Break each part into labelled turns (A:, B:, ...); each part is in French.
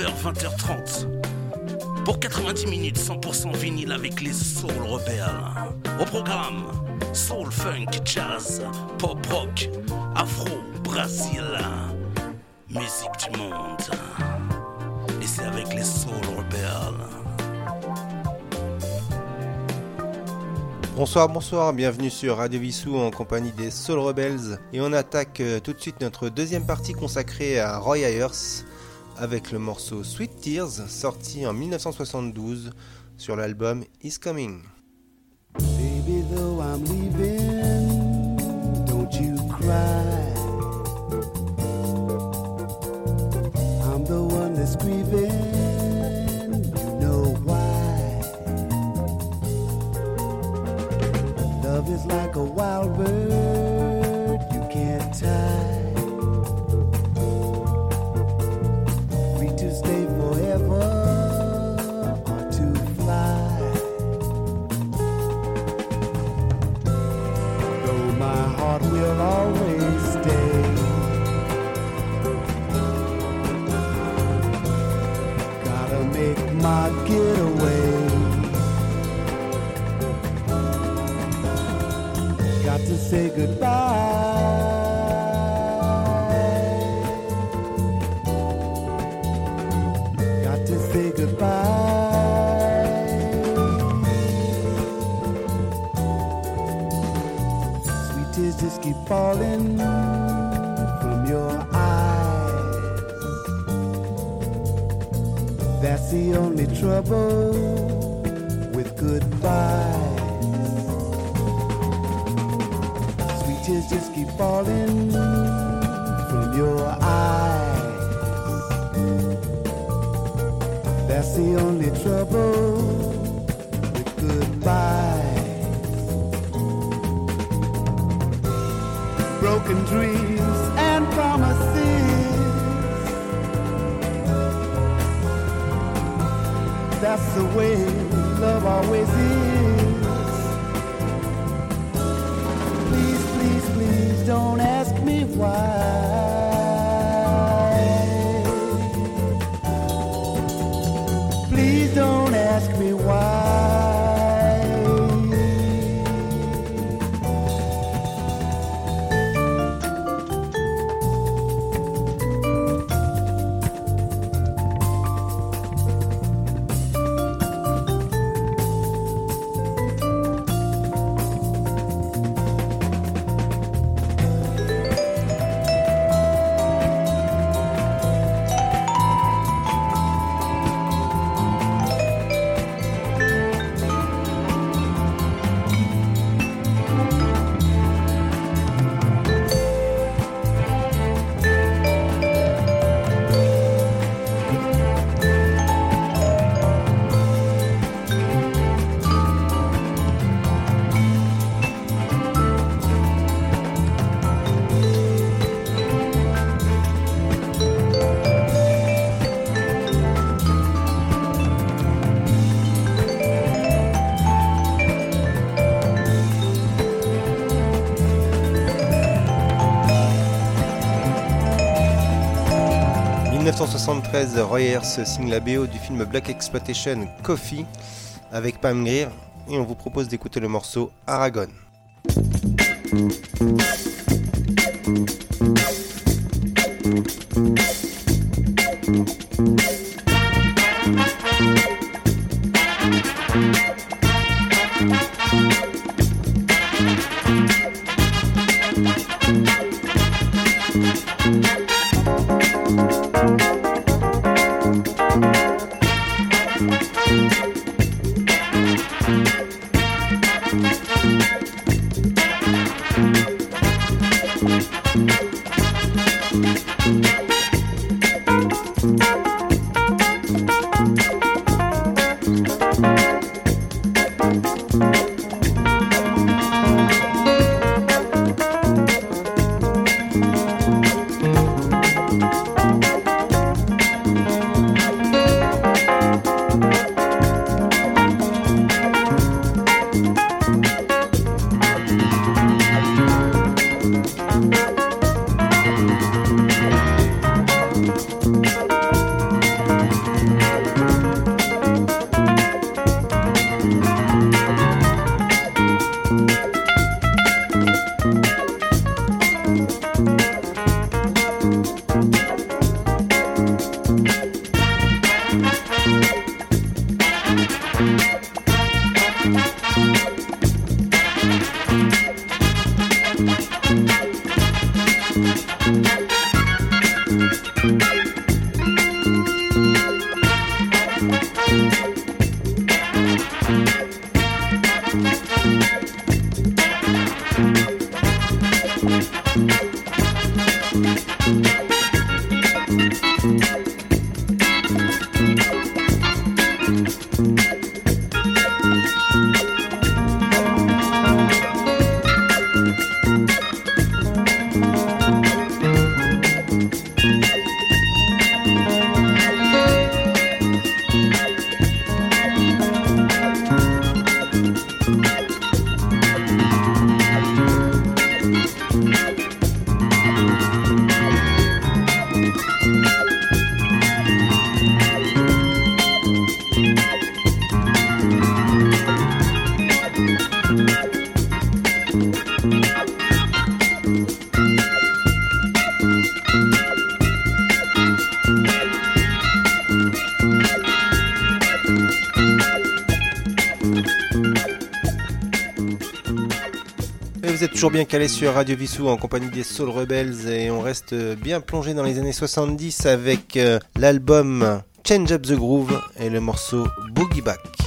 A: soir, 19h, 20h30. Pour 90 minutes, 100% vinyle avec les Soul Rebelles. Au programme, Soul, Funk, Jazz, Pop Rock, Afro, Brésil. Musique du monde. Et c'est avec les Soul Rebelles.
B: Bonsoir, bonsoir, bienvenue sur Radio Vissou en compagnie des Soul Rebels et on attaque euh, tout de suite notre deuxième partie consacrée à Roy Ayers avec le morceau Sweet Tears sorti en 1972 sur l'album Is Coming.
C: Baby, though I'm leaving, don't you cry. I'm the one that's grieving, you know why. Love is like a wild bird, you can't tie. Got to say goodbye. Got to say goodbye. Sweet tears just keep falling from your eyes. That's the only trouble with goodbyes. Tears just keep falling from your eyes. That's the only trouble with goodbyes. broken dreams and promises. That's the way love always is.
B: 1973, Roy Ayers signe la BO du film Black Exploitation Coffee avec Pam Grier et on vous propose d'écouter le morceau Aragon. Toujours bien calé sur Radio Vissou en compagnie des Soul Rebels et on reste bien plongé dans les années 70 avec euh, l'album Change Up the Groove et le morceau Boogie Back. «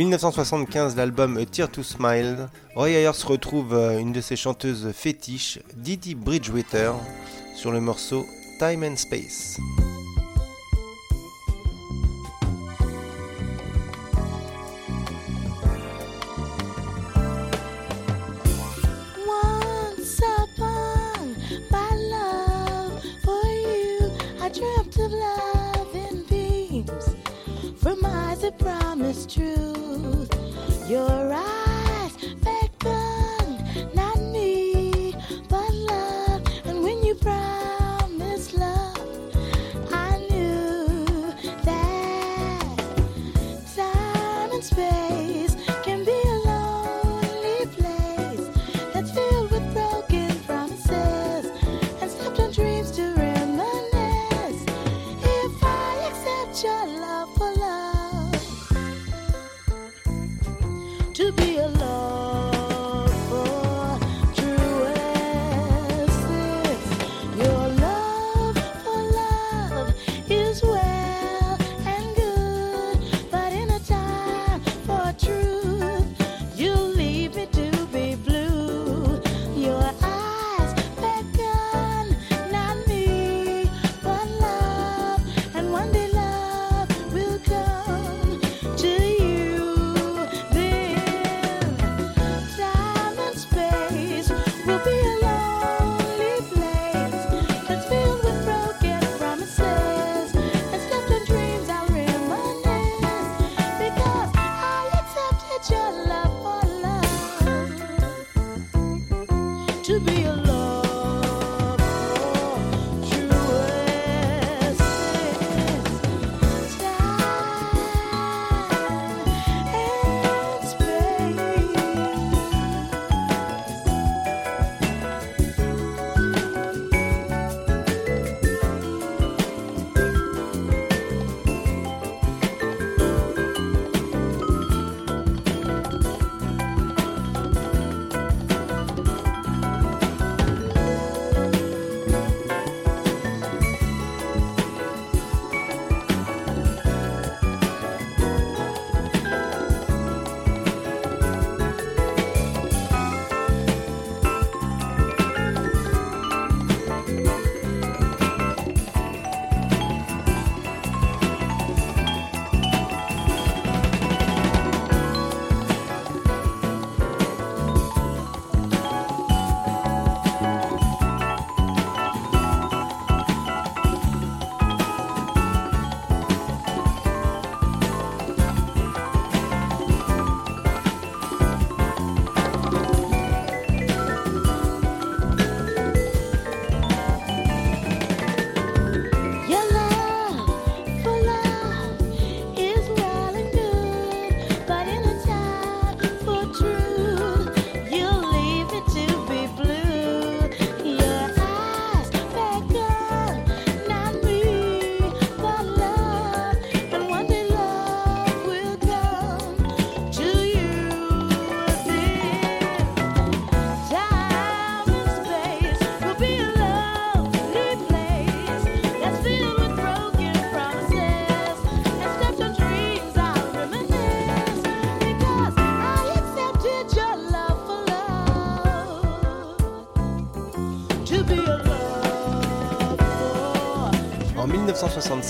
B: 1975, l'album Tear to Smile. Roy Ayers retrouve euh, une de ses chanteuses fétiches, Didi Bridgewater, sur le morceau Time and Space.
D: Once upon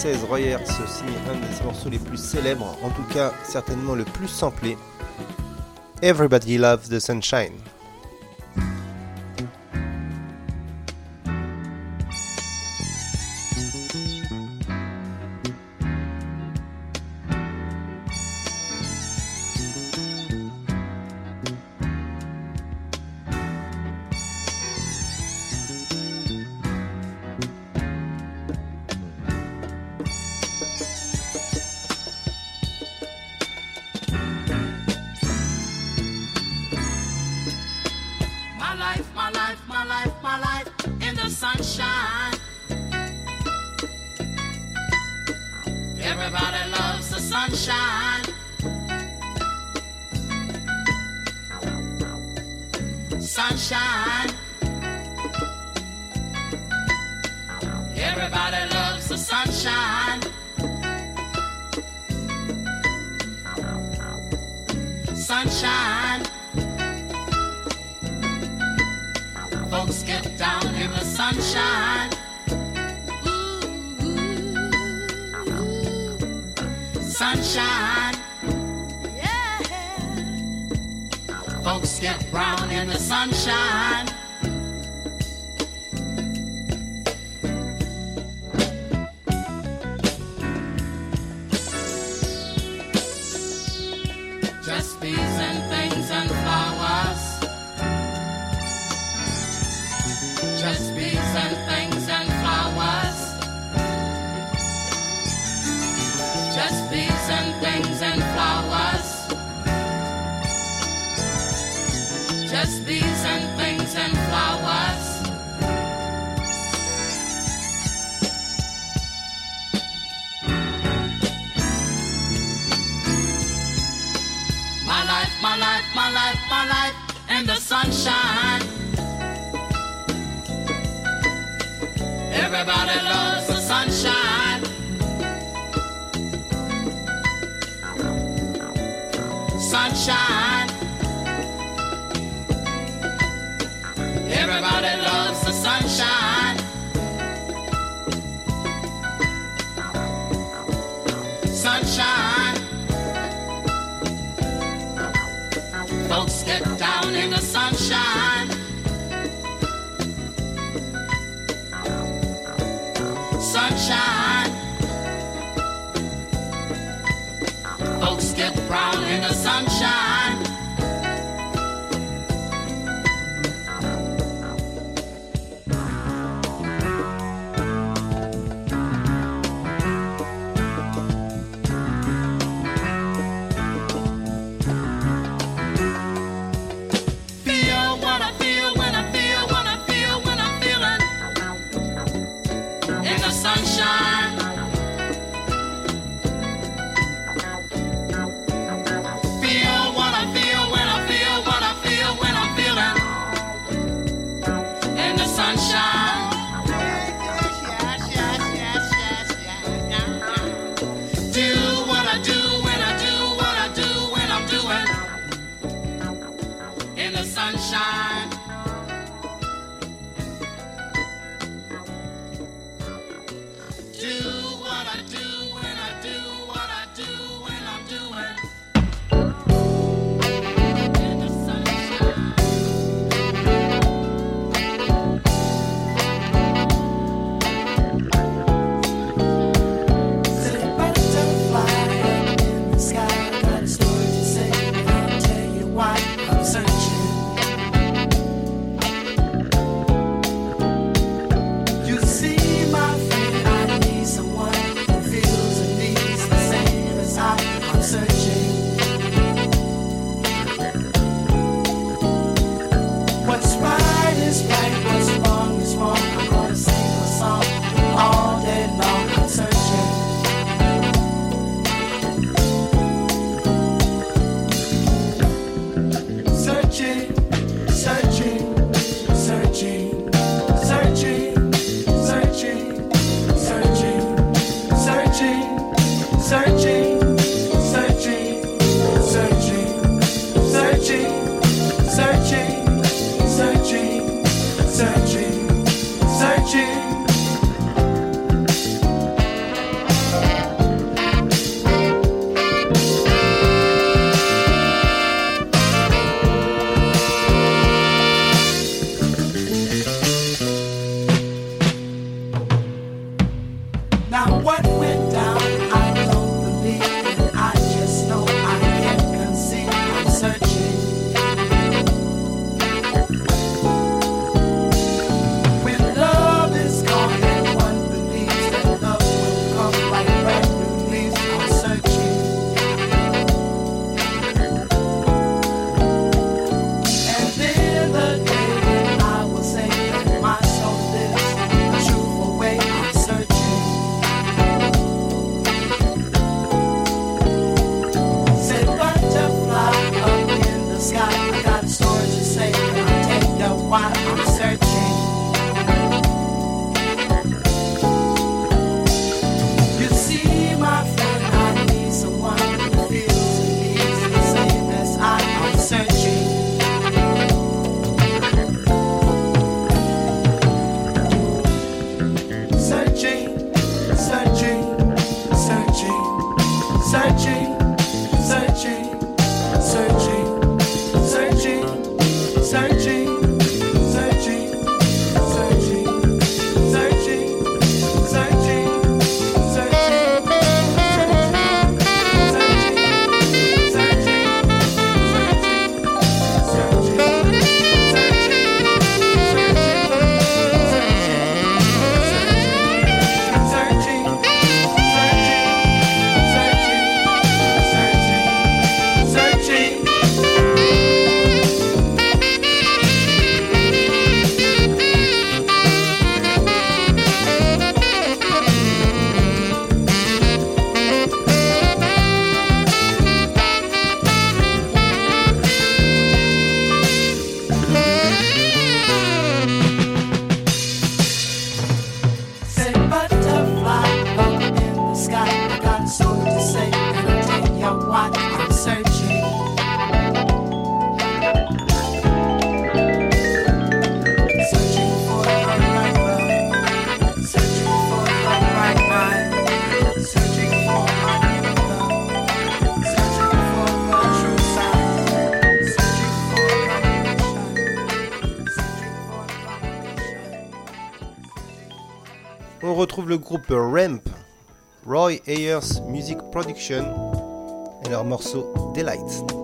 E: française Royers signe un des morceaux les plus célèbres, en tout cas certainement le plus samplé, Everybody Loves the Sunshine.
B: Groupe Ramp, Roy Ayers Music Production et leur morceau Delight.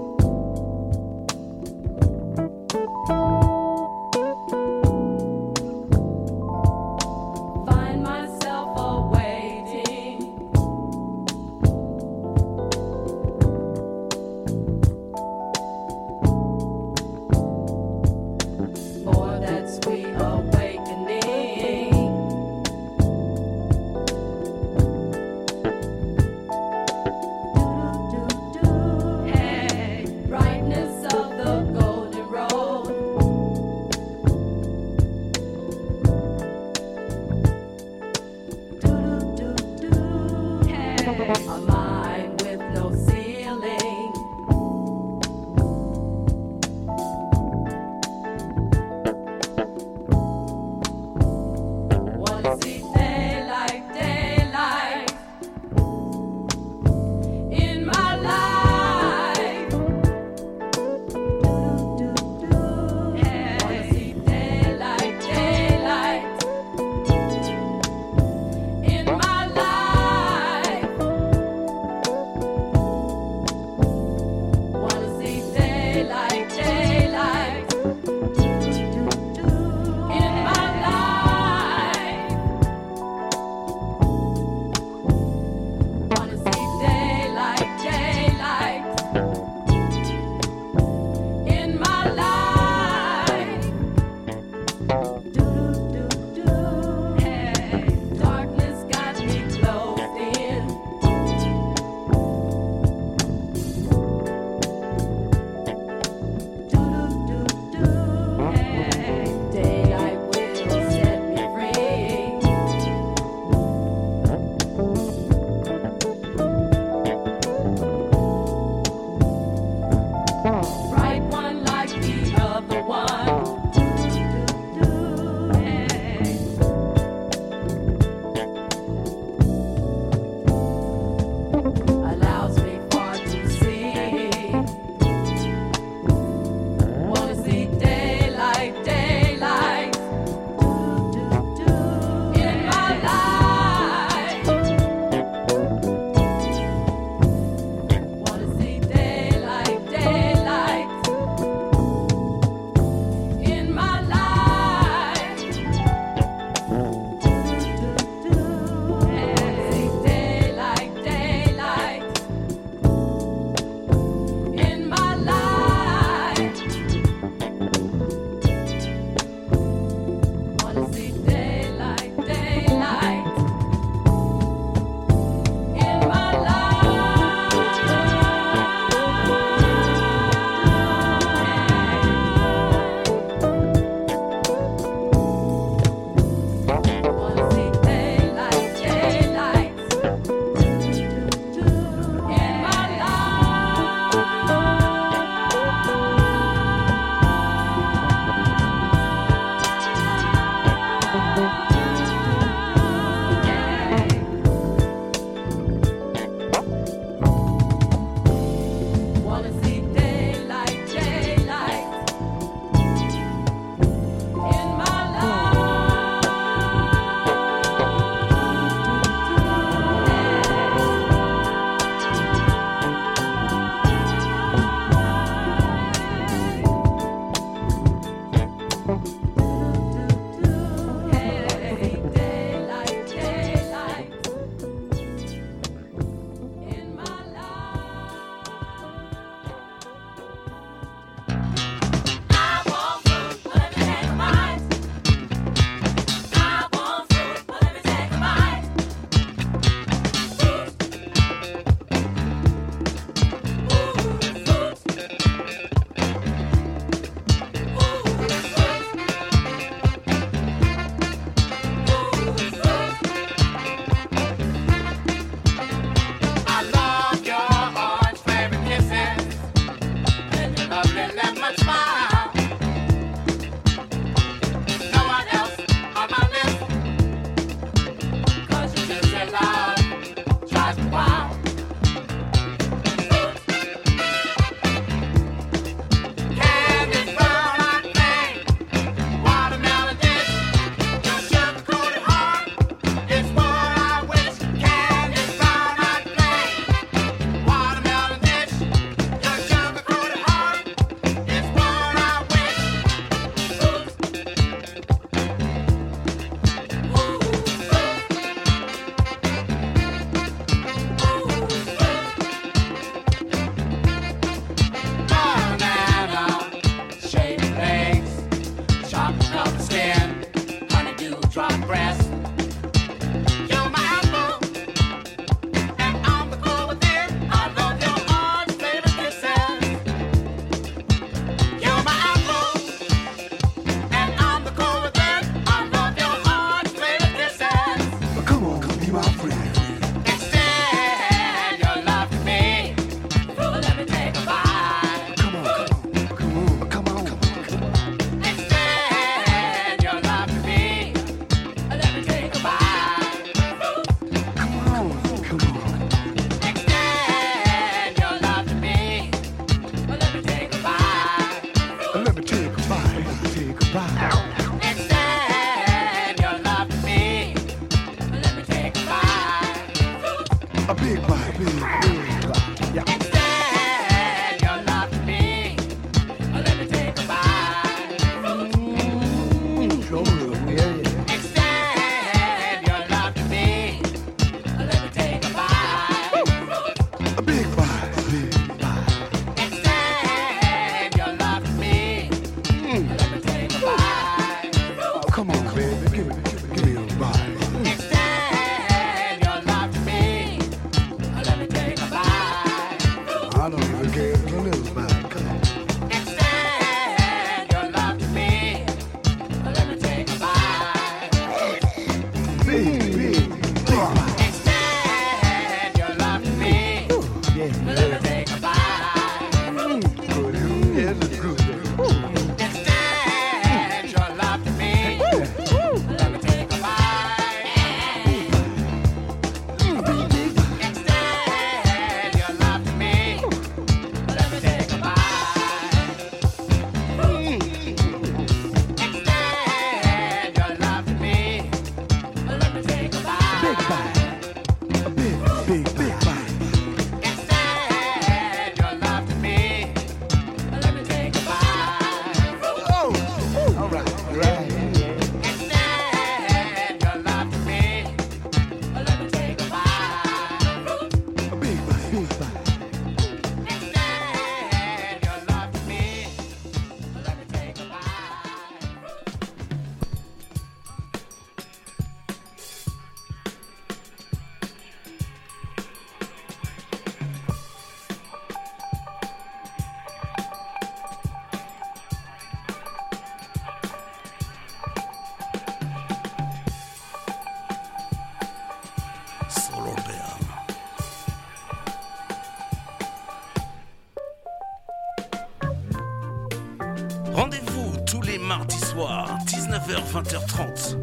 A: 20h30.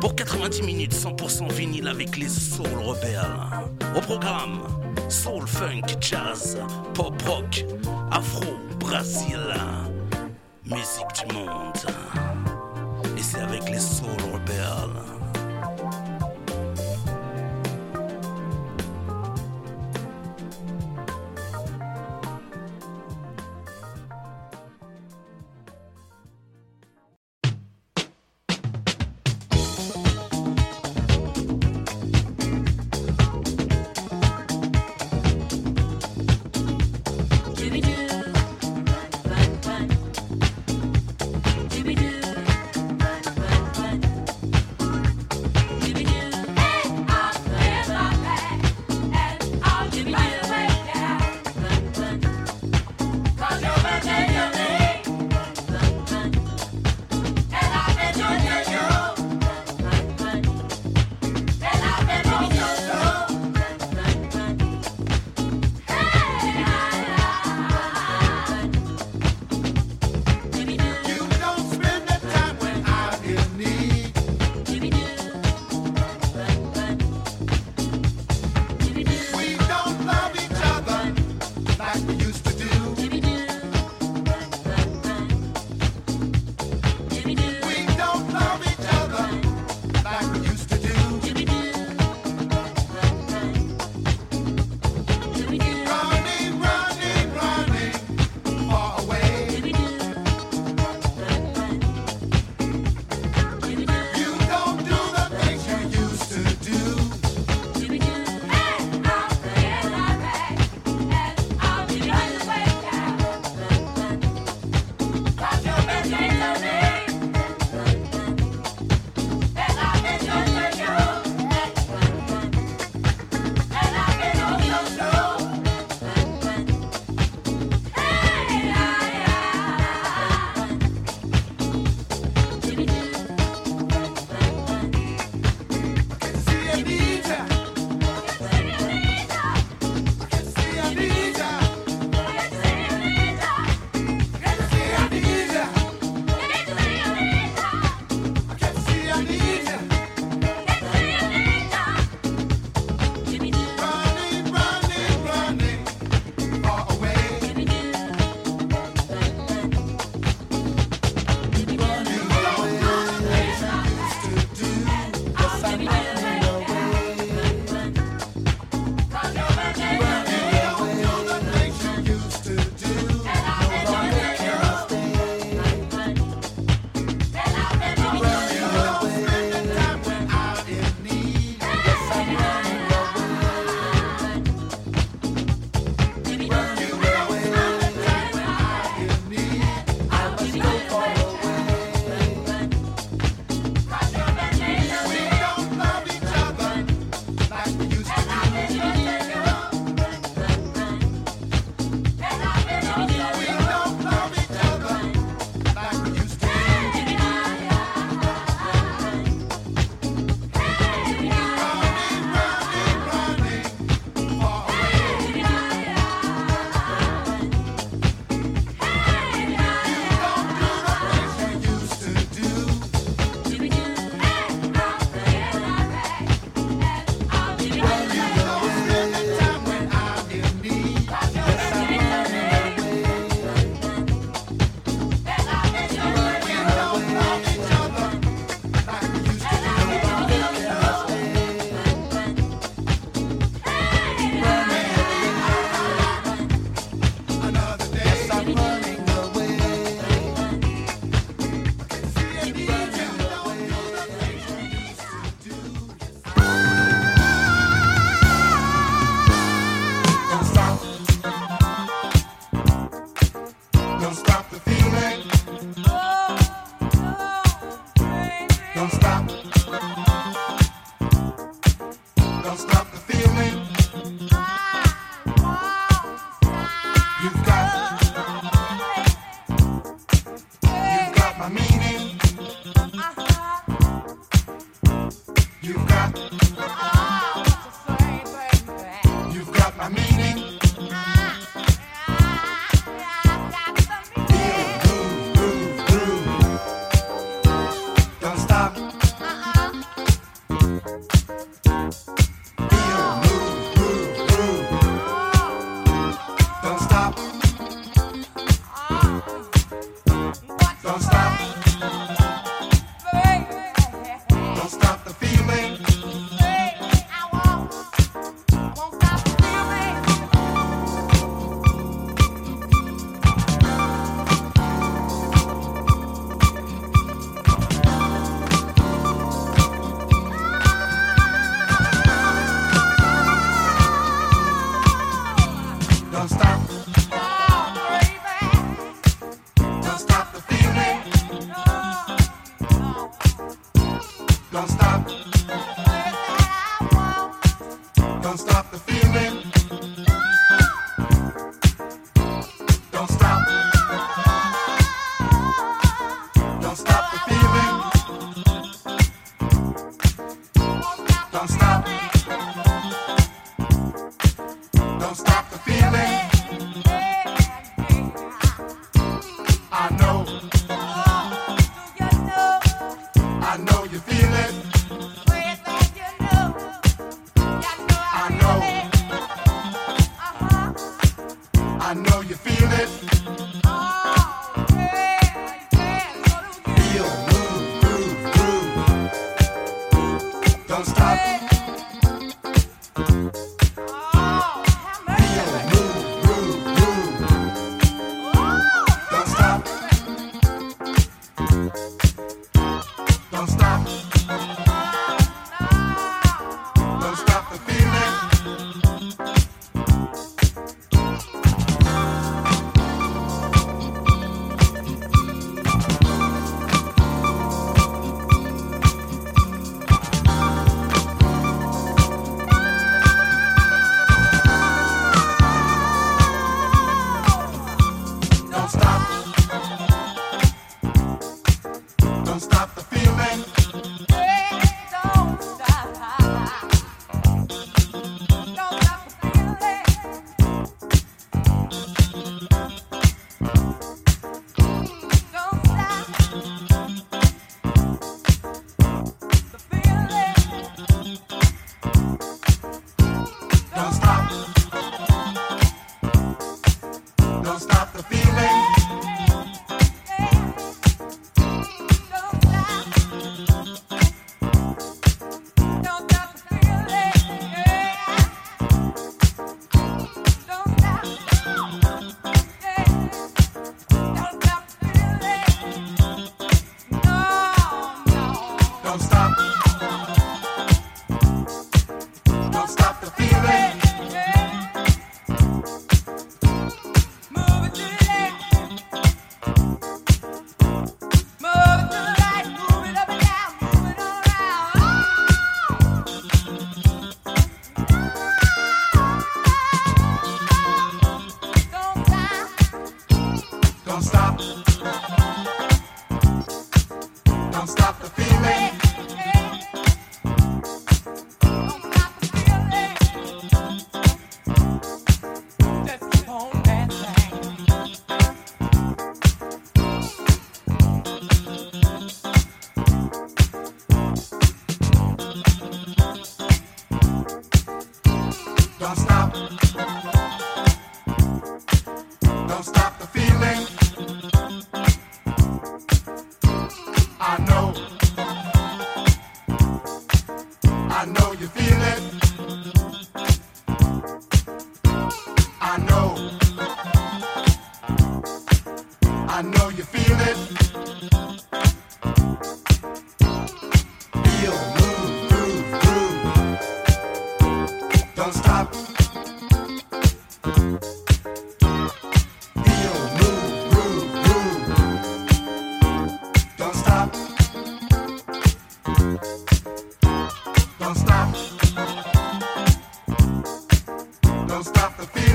A: Pour 90 minutes 100% vinyle avec les Soul Rebels. Au programme, soul, funk, jazz, pop rock,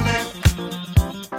F: feeling.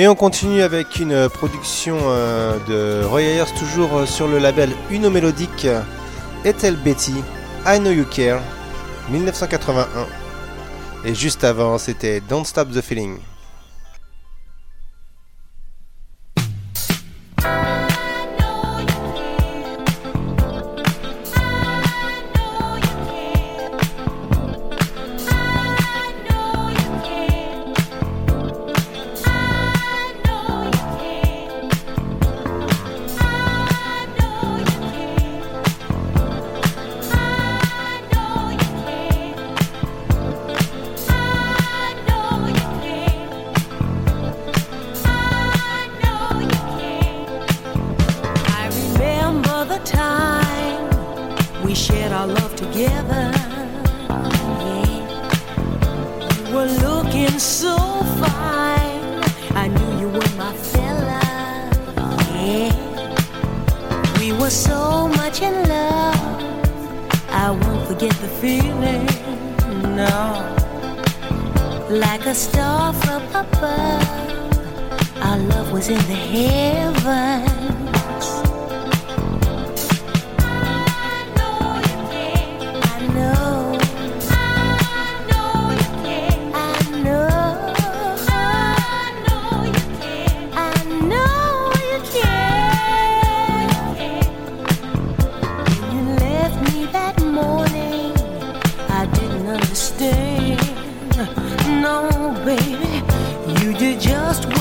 B: Et on continue avec une production euh, de Roy Ayers, toujours sur le label Uno Mélodique, Ethel Betty, I Know You Care, 1981. Et juste avant, c'était Don't Stop the Feeling.
D: Much in love. I won't forget the feeling. No. Like a star from above. Our love was in the heavens.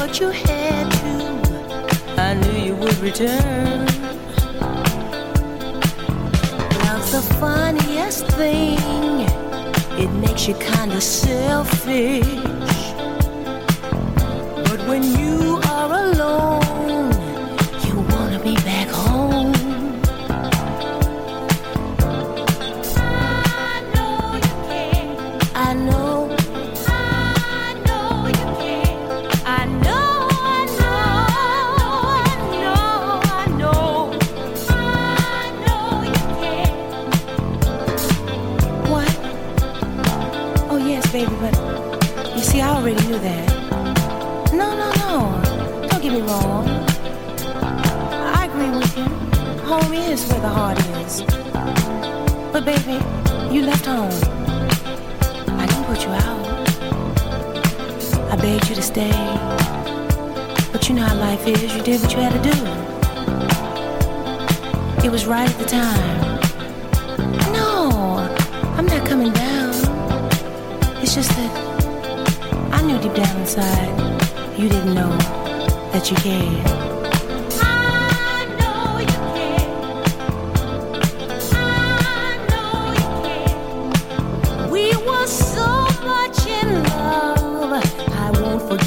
D: What you had to. I knew you would return. Love's the funniest thing. It makes you kinda selfish. But when you Is where the heart is. But baby, you left home. I didn't put you out. I begged you to stay. But you know how life is. You did what you had to do. It was right at the time. No, I'm not coming down. It's just that I knew deep down inside you didn't know that you cared.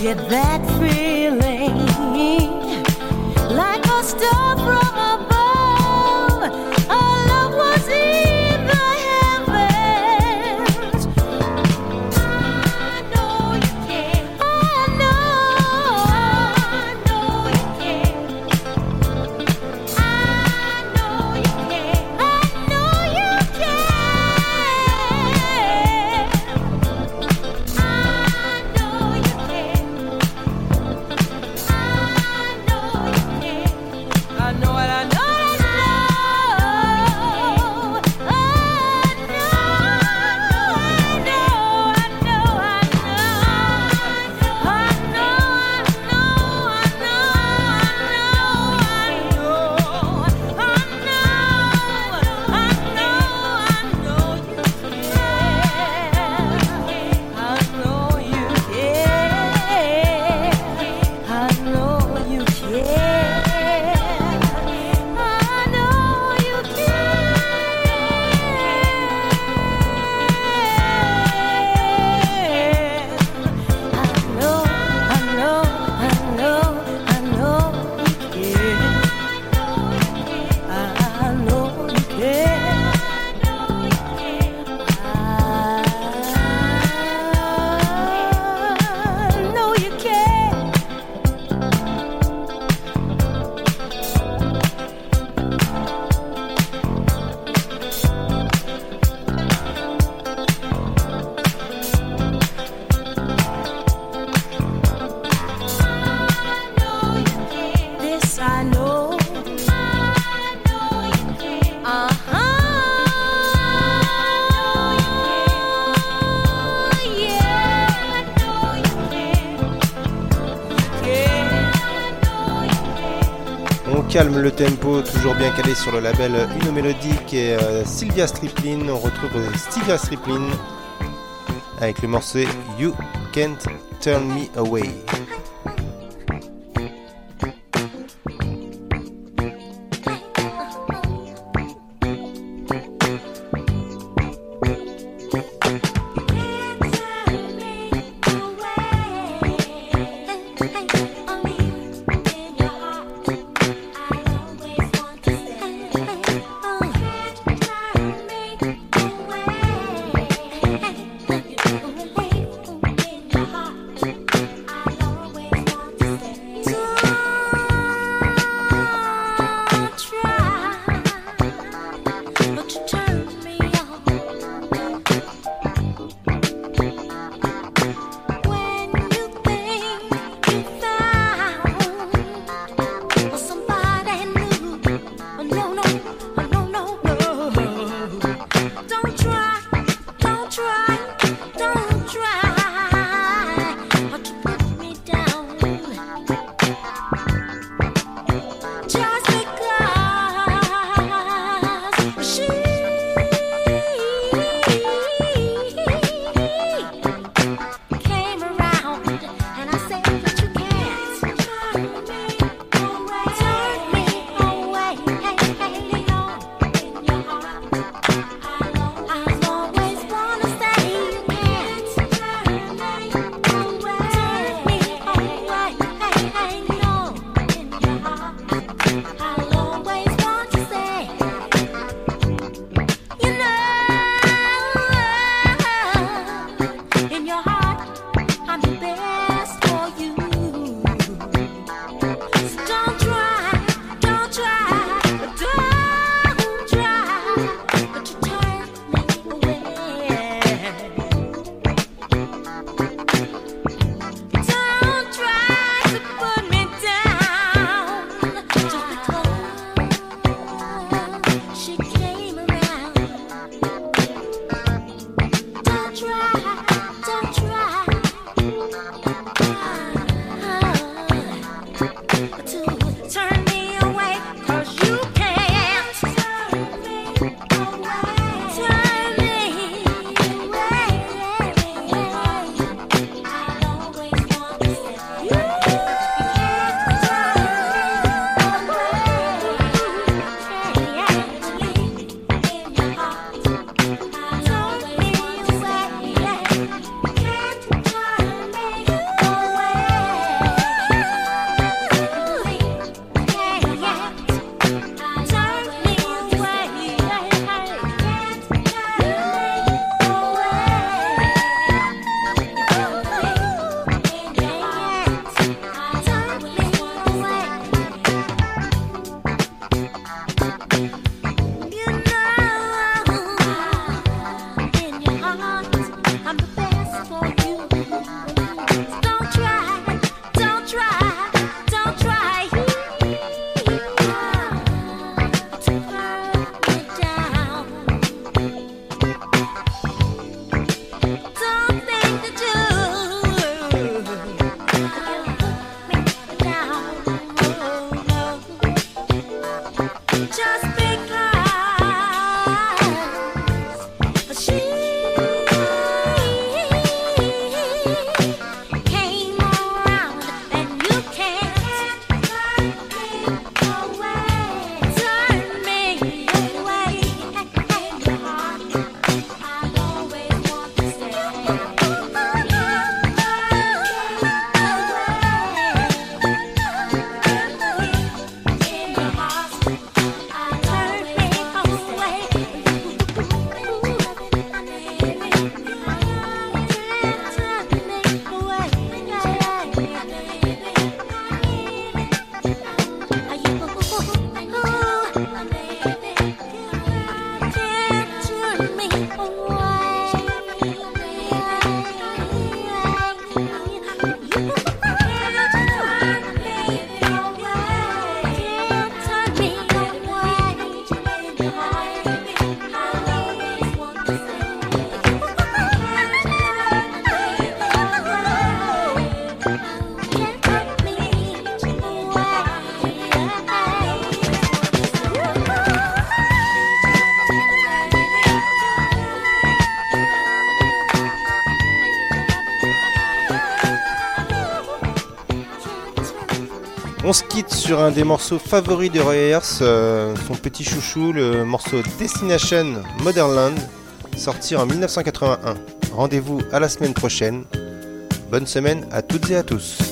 D: get that feeling like a star.
B: tempo, toujours bien calé sur le label Uno Mélodique et euh, Sylvia Striplin. On retrouve Sylvia Striplin avec le morceau You Can't Turn Me Away. On se quitte sur un des morceaux favoris de Roy euh, son petit chouchou, le morceau Destination Modernland, sorti en 1981. Rendez-vous à la semaine prochaine. Bonne semaine à toutes et à tous.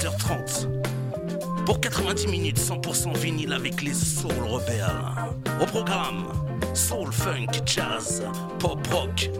A: 20h30. Pour 90 minutes 100% vinyle avec les Soul Rebelles. Au programme, Soul, Funk, Jazz, Pop Rock,